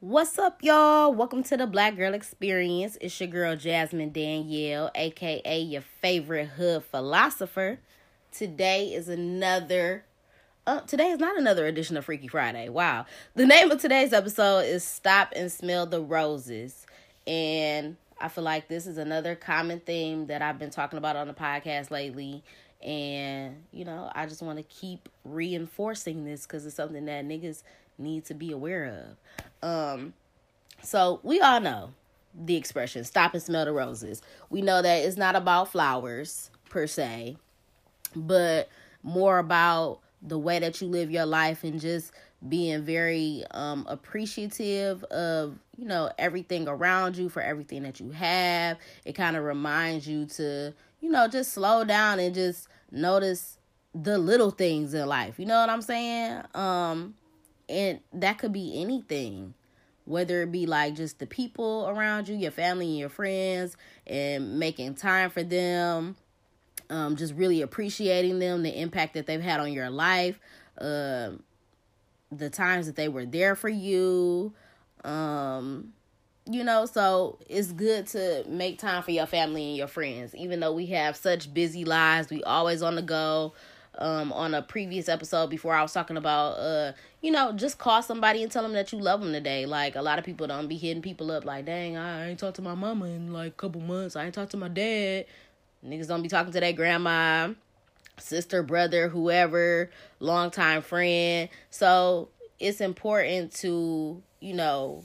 What's up, y'all? Welcome to the Black Girl Experience. It's your girl Jasmine Danielle, aka your favorite hood philosopher. Today is another. Uh, today is not another edition of Freaky Friday. Wow. The name of today's episode is Stop and Smell the Roses. And I feel like this is another common theme that I've been talking about on the podcast lately. And, you know, I just want to keep reinforcing this because it's something that niggas need to be aware of. Um, so we all know the expression stop and smell the roses. We know that it's not about flowers per se, but more about the way that you live your life and just being very um appreciative of you know everything around you for everything that you have it kind of reminds you to you know just slow down and just notice the little things in life. You know what i'm saying? Um and that could be anything whether it be like just the people around you your family and your friends and making time for them um, just really appreciating them the impact that they've had on your life uh, the times that they were there for you um, you know so it's good to make time for your family and your friends even though we have such busy lives we always on the go um, on a previous episode before I was talking about uh you know just call somebody and tell them that you love them today. Like a lot of people don't be hitting people up like, dang, I ain't talked to my mama in like a couple months. I ain't talked to my dad. Niggas don't be talking to their grandma, sister, brother, whoever, longtime friend. So it's important to you know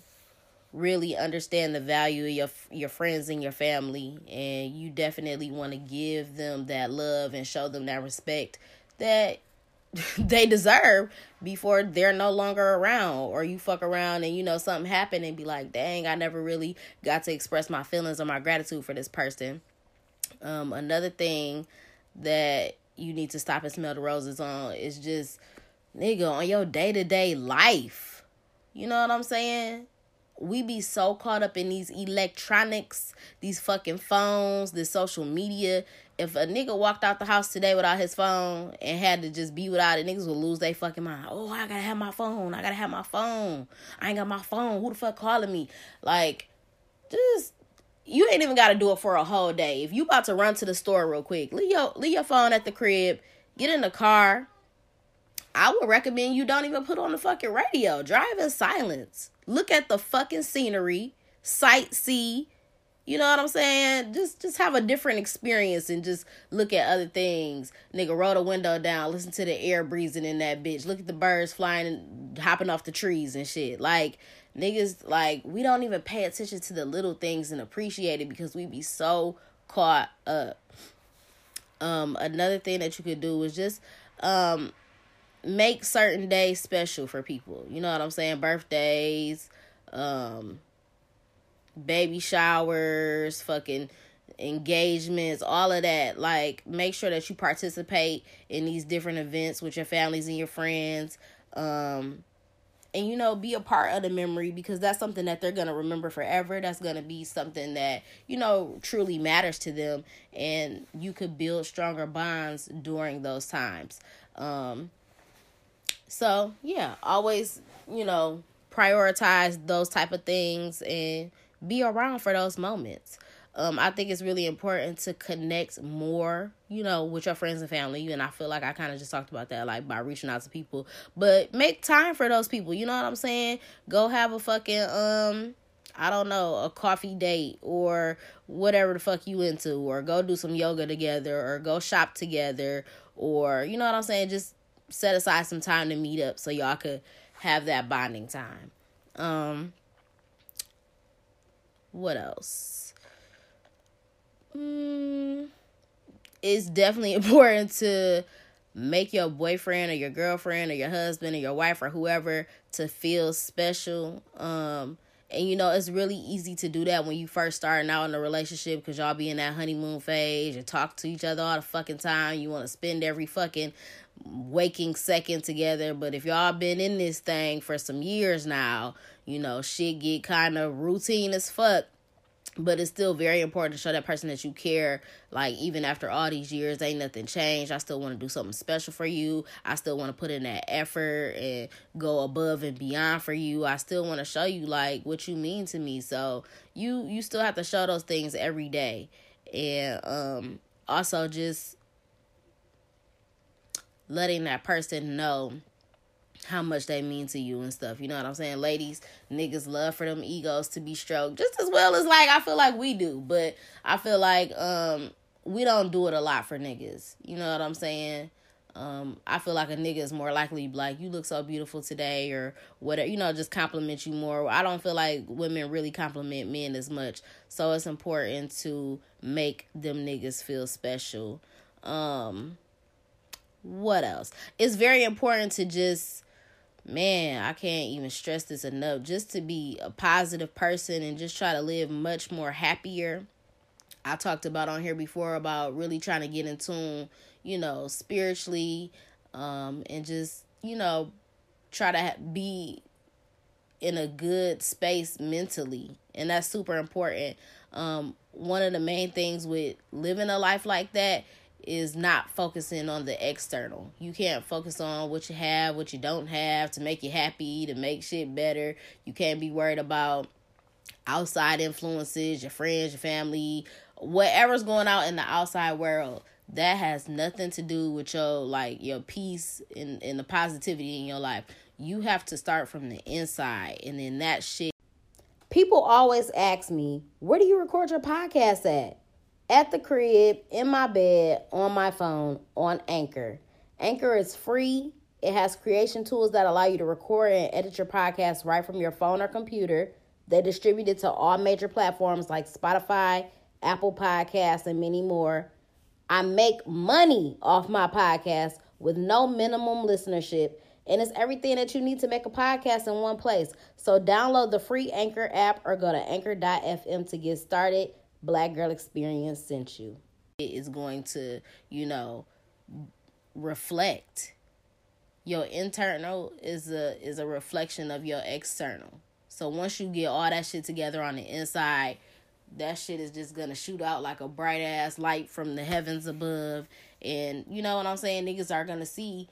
really understand the value of your your friends and your family and you definitely want to give them that love and show them that respect that they deserve before they're no longer around or you fuck around and you know something happened and be like dang i never really got to express my feelings or my gratitude for this person. Um another thing that you need to stop and smell the roses on is just nigga on your day-to-day life. You know what i'm saying we be so caught up in these electronics, these fucking phones, this social media. If a nigga walked out the house today without his phone and had to just be without it, niggas would lose their fucking mind. Oh, I gotta have my phone. I gotta have my phone. I ain't got my phone. Who the fuck calling me? Like, just you ain't even gotta do it for a whole day. If you about to run to the store real quick, leave your leave your phone at the crib, get in the car. I would recommend you don't even put on the fucking radio. Drive in silence look at the fucking scenery, sightsee. You know what I'm saying? Just just have a different experience and just look at other things. Nigga, roll the window down, listen to the air breezing in that bitch. Look at the birds flying and hopping off the trees and shit. Like niggas like we don't even pay attention to the little things and appreciate it because we be so caught up. Um another thing that you could do is just um make certain days special for people. You know what I'm saying? Birthdays, um, baby showers, fucking engagements, all of that. Like, make sure that you participate in these different events with your families and your friends. Um, and you know, be a part of the memory because that's something that they're gonna remember forever. That's gonna be something that you know truly matters to them, and you could build stronger bonds during those times. Um, so yeah, always, you know, prioritize those type of things and be around for those moments. Um, I think it's really important to connect more, you know, with your friends and family. And I feel like I kind of just talked about that, like by reaching out to people. But make time for those people. You know what I'm saying? Go have a fucking um, I don't know, a coffee date or whatever the fuck you into, or go do some yoga together, or go shop together, or you know what I'm saying? Just set aside some time to meet up so y'all could have that bonding time. Um what else? Mm, it's definitely important to make your boyfriend or your girlfriend or your husband or your wife or whoever to feel special. Um and you know, it's really easy to do that when you first starting out in a relationship because y'all be in that honeymoon phase. You talk to each other all the fucking time. You want to spend every fucking waking second together. But if y'all been in this thing for some years now, you know, shit get kind of routine as fuck. but it's still very important to show that person that you care. Like even after all these years ain't nothing changed. I still want to do something special for you. I still want to put in that effort and go above and beyond for you. I still want to show you like what you mean to me. So you you still have to show those things every day. And um also just letting that person know how much they mean to you and stuff. You know what I'm saying? Ladies, niggas love for them egos to be stroked just as well as like I feel like we do. But I feel like um we don't do it a lot for niggas. You know what I'm saying? Um, I feel like a nigga is more likely like you look so beautiful today or whatever, you know, just compliment you more. I don't feel like women really compliment men as much. So it's important to make them niggas feel special. Um what else? It's very important to just man, I can't even stress this enough. Just to be a positive person and just try to live much more happier. I talked about on here before about really trying to get in tune, you know, spiritually, um, and just, you know, try to be in a good space mentally. And that's super important. Um, one of the main things with living a life like that is not focusing on the external. You can't focus on what you have, what you don't have to make you happy, to make shit better. You can't be worried about outside influences, your friends, your family, whatever's going out in the outside world. That has nothing to do with your like your peace and, and the positivity in your life. You have to start from the inside and then that shit. People always ask me, where do you record your podcast at? At the crib, in my bed, on my phone, on Anchor. Anchor is free. It has creation tools that allow you to record and edit your podcast right from your phone or computer. They distribute it to all major platforms like Spotify, Apple Podcasts, and many more. I make money off my podcast with no minimum listenership, and it's everything that you need to make a podcast in one place. So download the free Anchor app or go to anchor.fm to get started. Black Girl Experience sent you. It is going to, you know, reflect. Your internal is a is a reflection of your external. So once you get all that shit together on the inside, that shit is just gonna shoot out like a bright ass light from the heavens above. And you know what I'm saying? Niggas are gonna see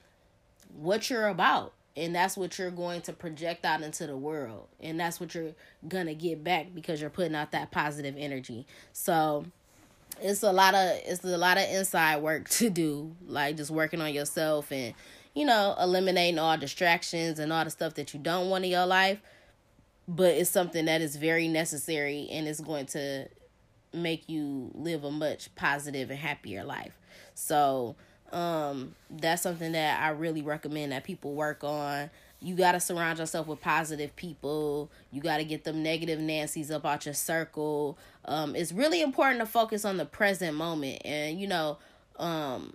what you're about and that's what you're going to project out into the world. And that's what you're gonna get back because you're putting out that positive energy. So it's a lot of it's a lot of inside work to do. Like just working on yourself and you know eliminating all distractions and all the stuff that you don't want in your life. But it's something that is very necessary and it's going to make you live a much positive and happier life. So um, that's something that I really recommend that people work on. You got to surround yourself with positive people. You got to get them negative Nancy's up out your circle. Um, it's really important to focus on the present moment. And, you know, um,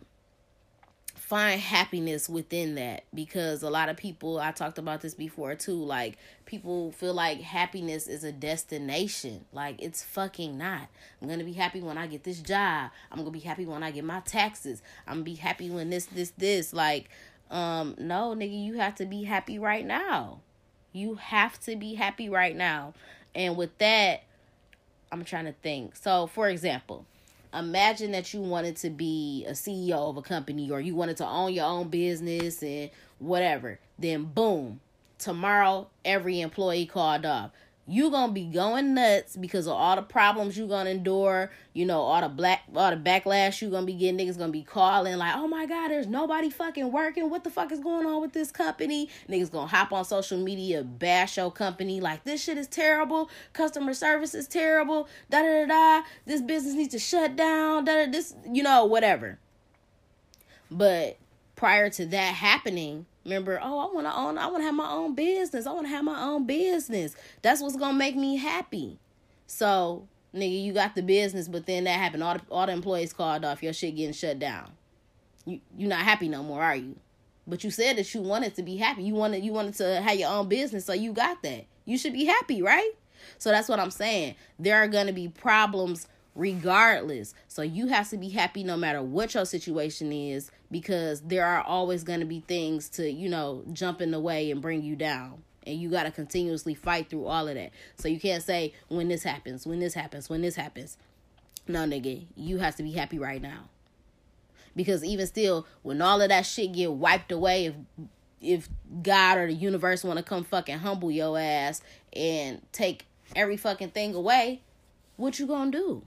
find happiness within that because a lot of people I talked about this before too like people feel like happiness is a destination. Like it's fucking not. I'm going to be happy when I get this job. I'm going to be happy when I get my taxes. I'm going to be happy when this this this. Like um no nigga you have to be happy right now. You have to be happy right now. And with that I'm trying to think. So for example imagine that you wanted to be a CEO of a company or you wanted to own your own business and whatever. Then boom, tomorrow every employee called off you gonna be going nuts because of all the problems you gonna endure you know all the black all the backlash you gonna be getting niggas gonna be calling like oh my god there's nobody fucking working. What the fuck is going on with this company? Niggas gonna hop on social media bash your company like this shit is terrible. Customer service is terrible. Da da da da. This business needs to shut down. Da da this you know whatever. But prior to that happening Remember, oh, I want to own, I want to have my own business. I want to have my own business. That's what's going to make me happy. So, nigga, you got the business, but then that happened. All the, all the employees called off. Your shit getting shut down. You you not happy no more, are you? But you said that you wanted to be happy. You wanted you wanted to have your own business, so you got that. You should be happy, right? So that's what I'm saying. There are going to be problems regardless. So you have to be happy no matter what your situation is because there are always going to be things to, you know, jump in the way and bring you down. and you got to continuously fight through all of that. So you can't say when this happens, when this happens, when this happens. No, nigga, you have to be happy right now. Because even still, when all of that shit get wiped away, if if God or the universe want to come fucking humble your ass and take every fucking thing away, what you gonna do?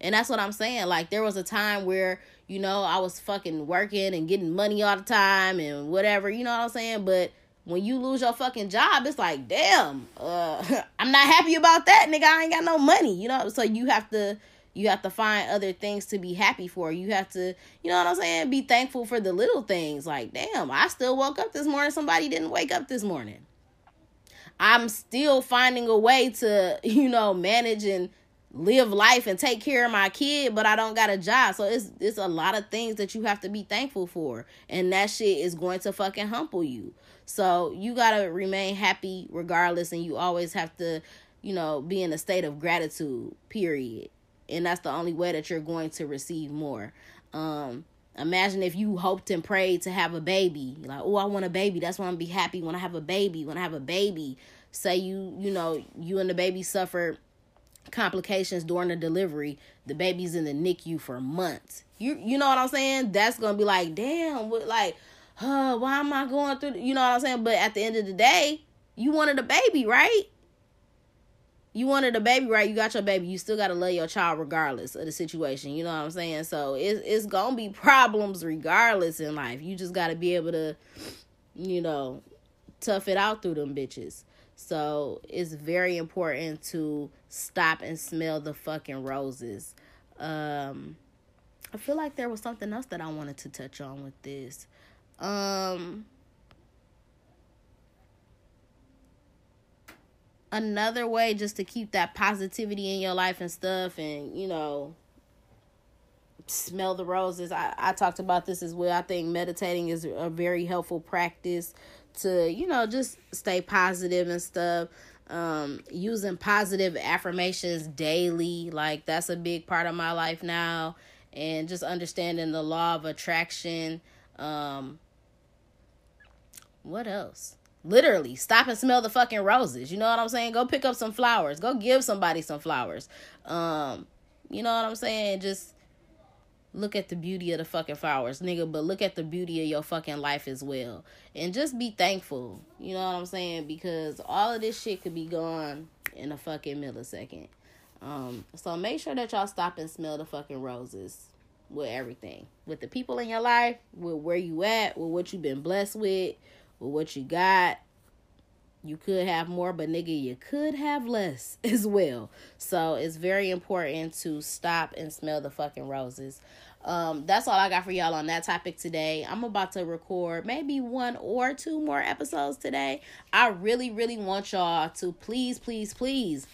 And that's what I'm saying. Like there was a time where, you know, I was fucking working and getting money all the time and whatever, you know what I'm saying? But when you lose your fucking job, it's like, damn, uh, I'm not happy about that, nigga. I ain't got no money, you know? So you have to you have to find other things to be happy for. You have to, you know what I'm saying? Be thankful for the little things. Like, damn, I still woke up this morning. Somebody didn't wake up this morning. I'm still finding a way to, you know, manage and live life and take care of my kid, but I don't got a job. So it's it's a lot of things that you have to be thankful for. And that shit is going to fucking humble you. So you gotta remain happy regardless and you always have to, you know, be in a state of gratitude, period and that's the only way that you're going to receive more um imagine if you hoped and prayed to have a baby like oh i want a baby that's why i'm gonna be happy when i have a baby when i have a baby say you you know you and the baby suffer complications during the delivery the baby's in the nicu for months you you know what i'm saying that's gonna be like damn what like uh why am i going through you know what i'm saying but at the end of the day you wanted a baby right you wanted a baby, right? You got your baby. You still gotta love your child regardless of the situation. You know what I'm saying? So it's it's gonna be problems regardless in life. You just gotta be able to, you know, tough it out through them bitches. So it's very important to stop and smell the fucking roses. Um I feel like there was something else that I wanted to touch on with this. Um another way just to keep that positivity in your life and stuff and you know smell the roses I, I talked about this as well i think meditating is a very helpful practice to you know just stay positive and stuff um using positive affirmations daily like that's a big part of my life now and just understanding the law of attraction um what else Literally, stop and smell the fucking roses. You know what I'm saying? Go pick up some flowers. Go give somebody some flowers. Um, you know what I'm saying? Just look at the beauty of the fucking flowers, nigga, but look at the beauty of your fucking life as well. And just be thankful. You know what I'm saying? Because all of this shit could be gone in a fucking millisecond. Um, so make sure that y'all stop and smell the fucking roses with everything. With the people in your life, with where you at, with what you've been blessed with, with what you got. You could have more, but nigga, you could have less as well. So it's very important to stop and smell the fucking roses. Um, that's all I got for y'all on that topic today. I'm about to record maybe one or two more episodes today. I really, really want y'all to please, please, please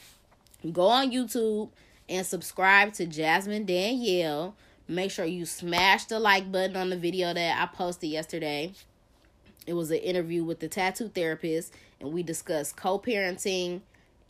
go on YouTube and subscribe to Jasmine Danielle. Make sure you smash the like button on the video that I posted yesterday. It was an interview with the tattoo therapist, and we discussed co parenting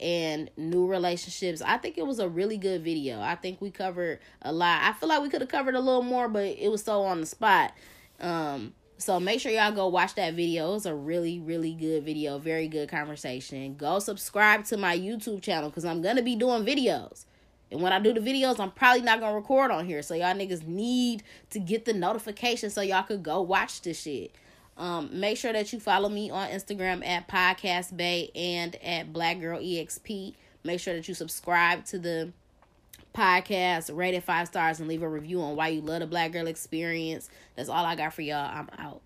and new relationships. I think it was a really good video. I think we covered a lot. I feel like we could have covered a little more, but it was so on the spot. Um, so make sure y'all go watch that video. It was a really, really good video. Very good conversation. Go subscribe to my YouTube channel because I'm gonna be doing videos. And when I do the videos, I'm probably not gonna record on here. So y'all niggas need to get the notification so y'all could go watch this shit. Um, make sure that you follow me on Instagram at Podcast Bay and at Black Girl EXP. Make sure that you subscribe to the podcast, rate it five stars, and leave a review on why you love the Black Girl experience. That's all I got for y'all. I'm out.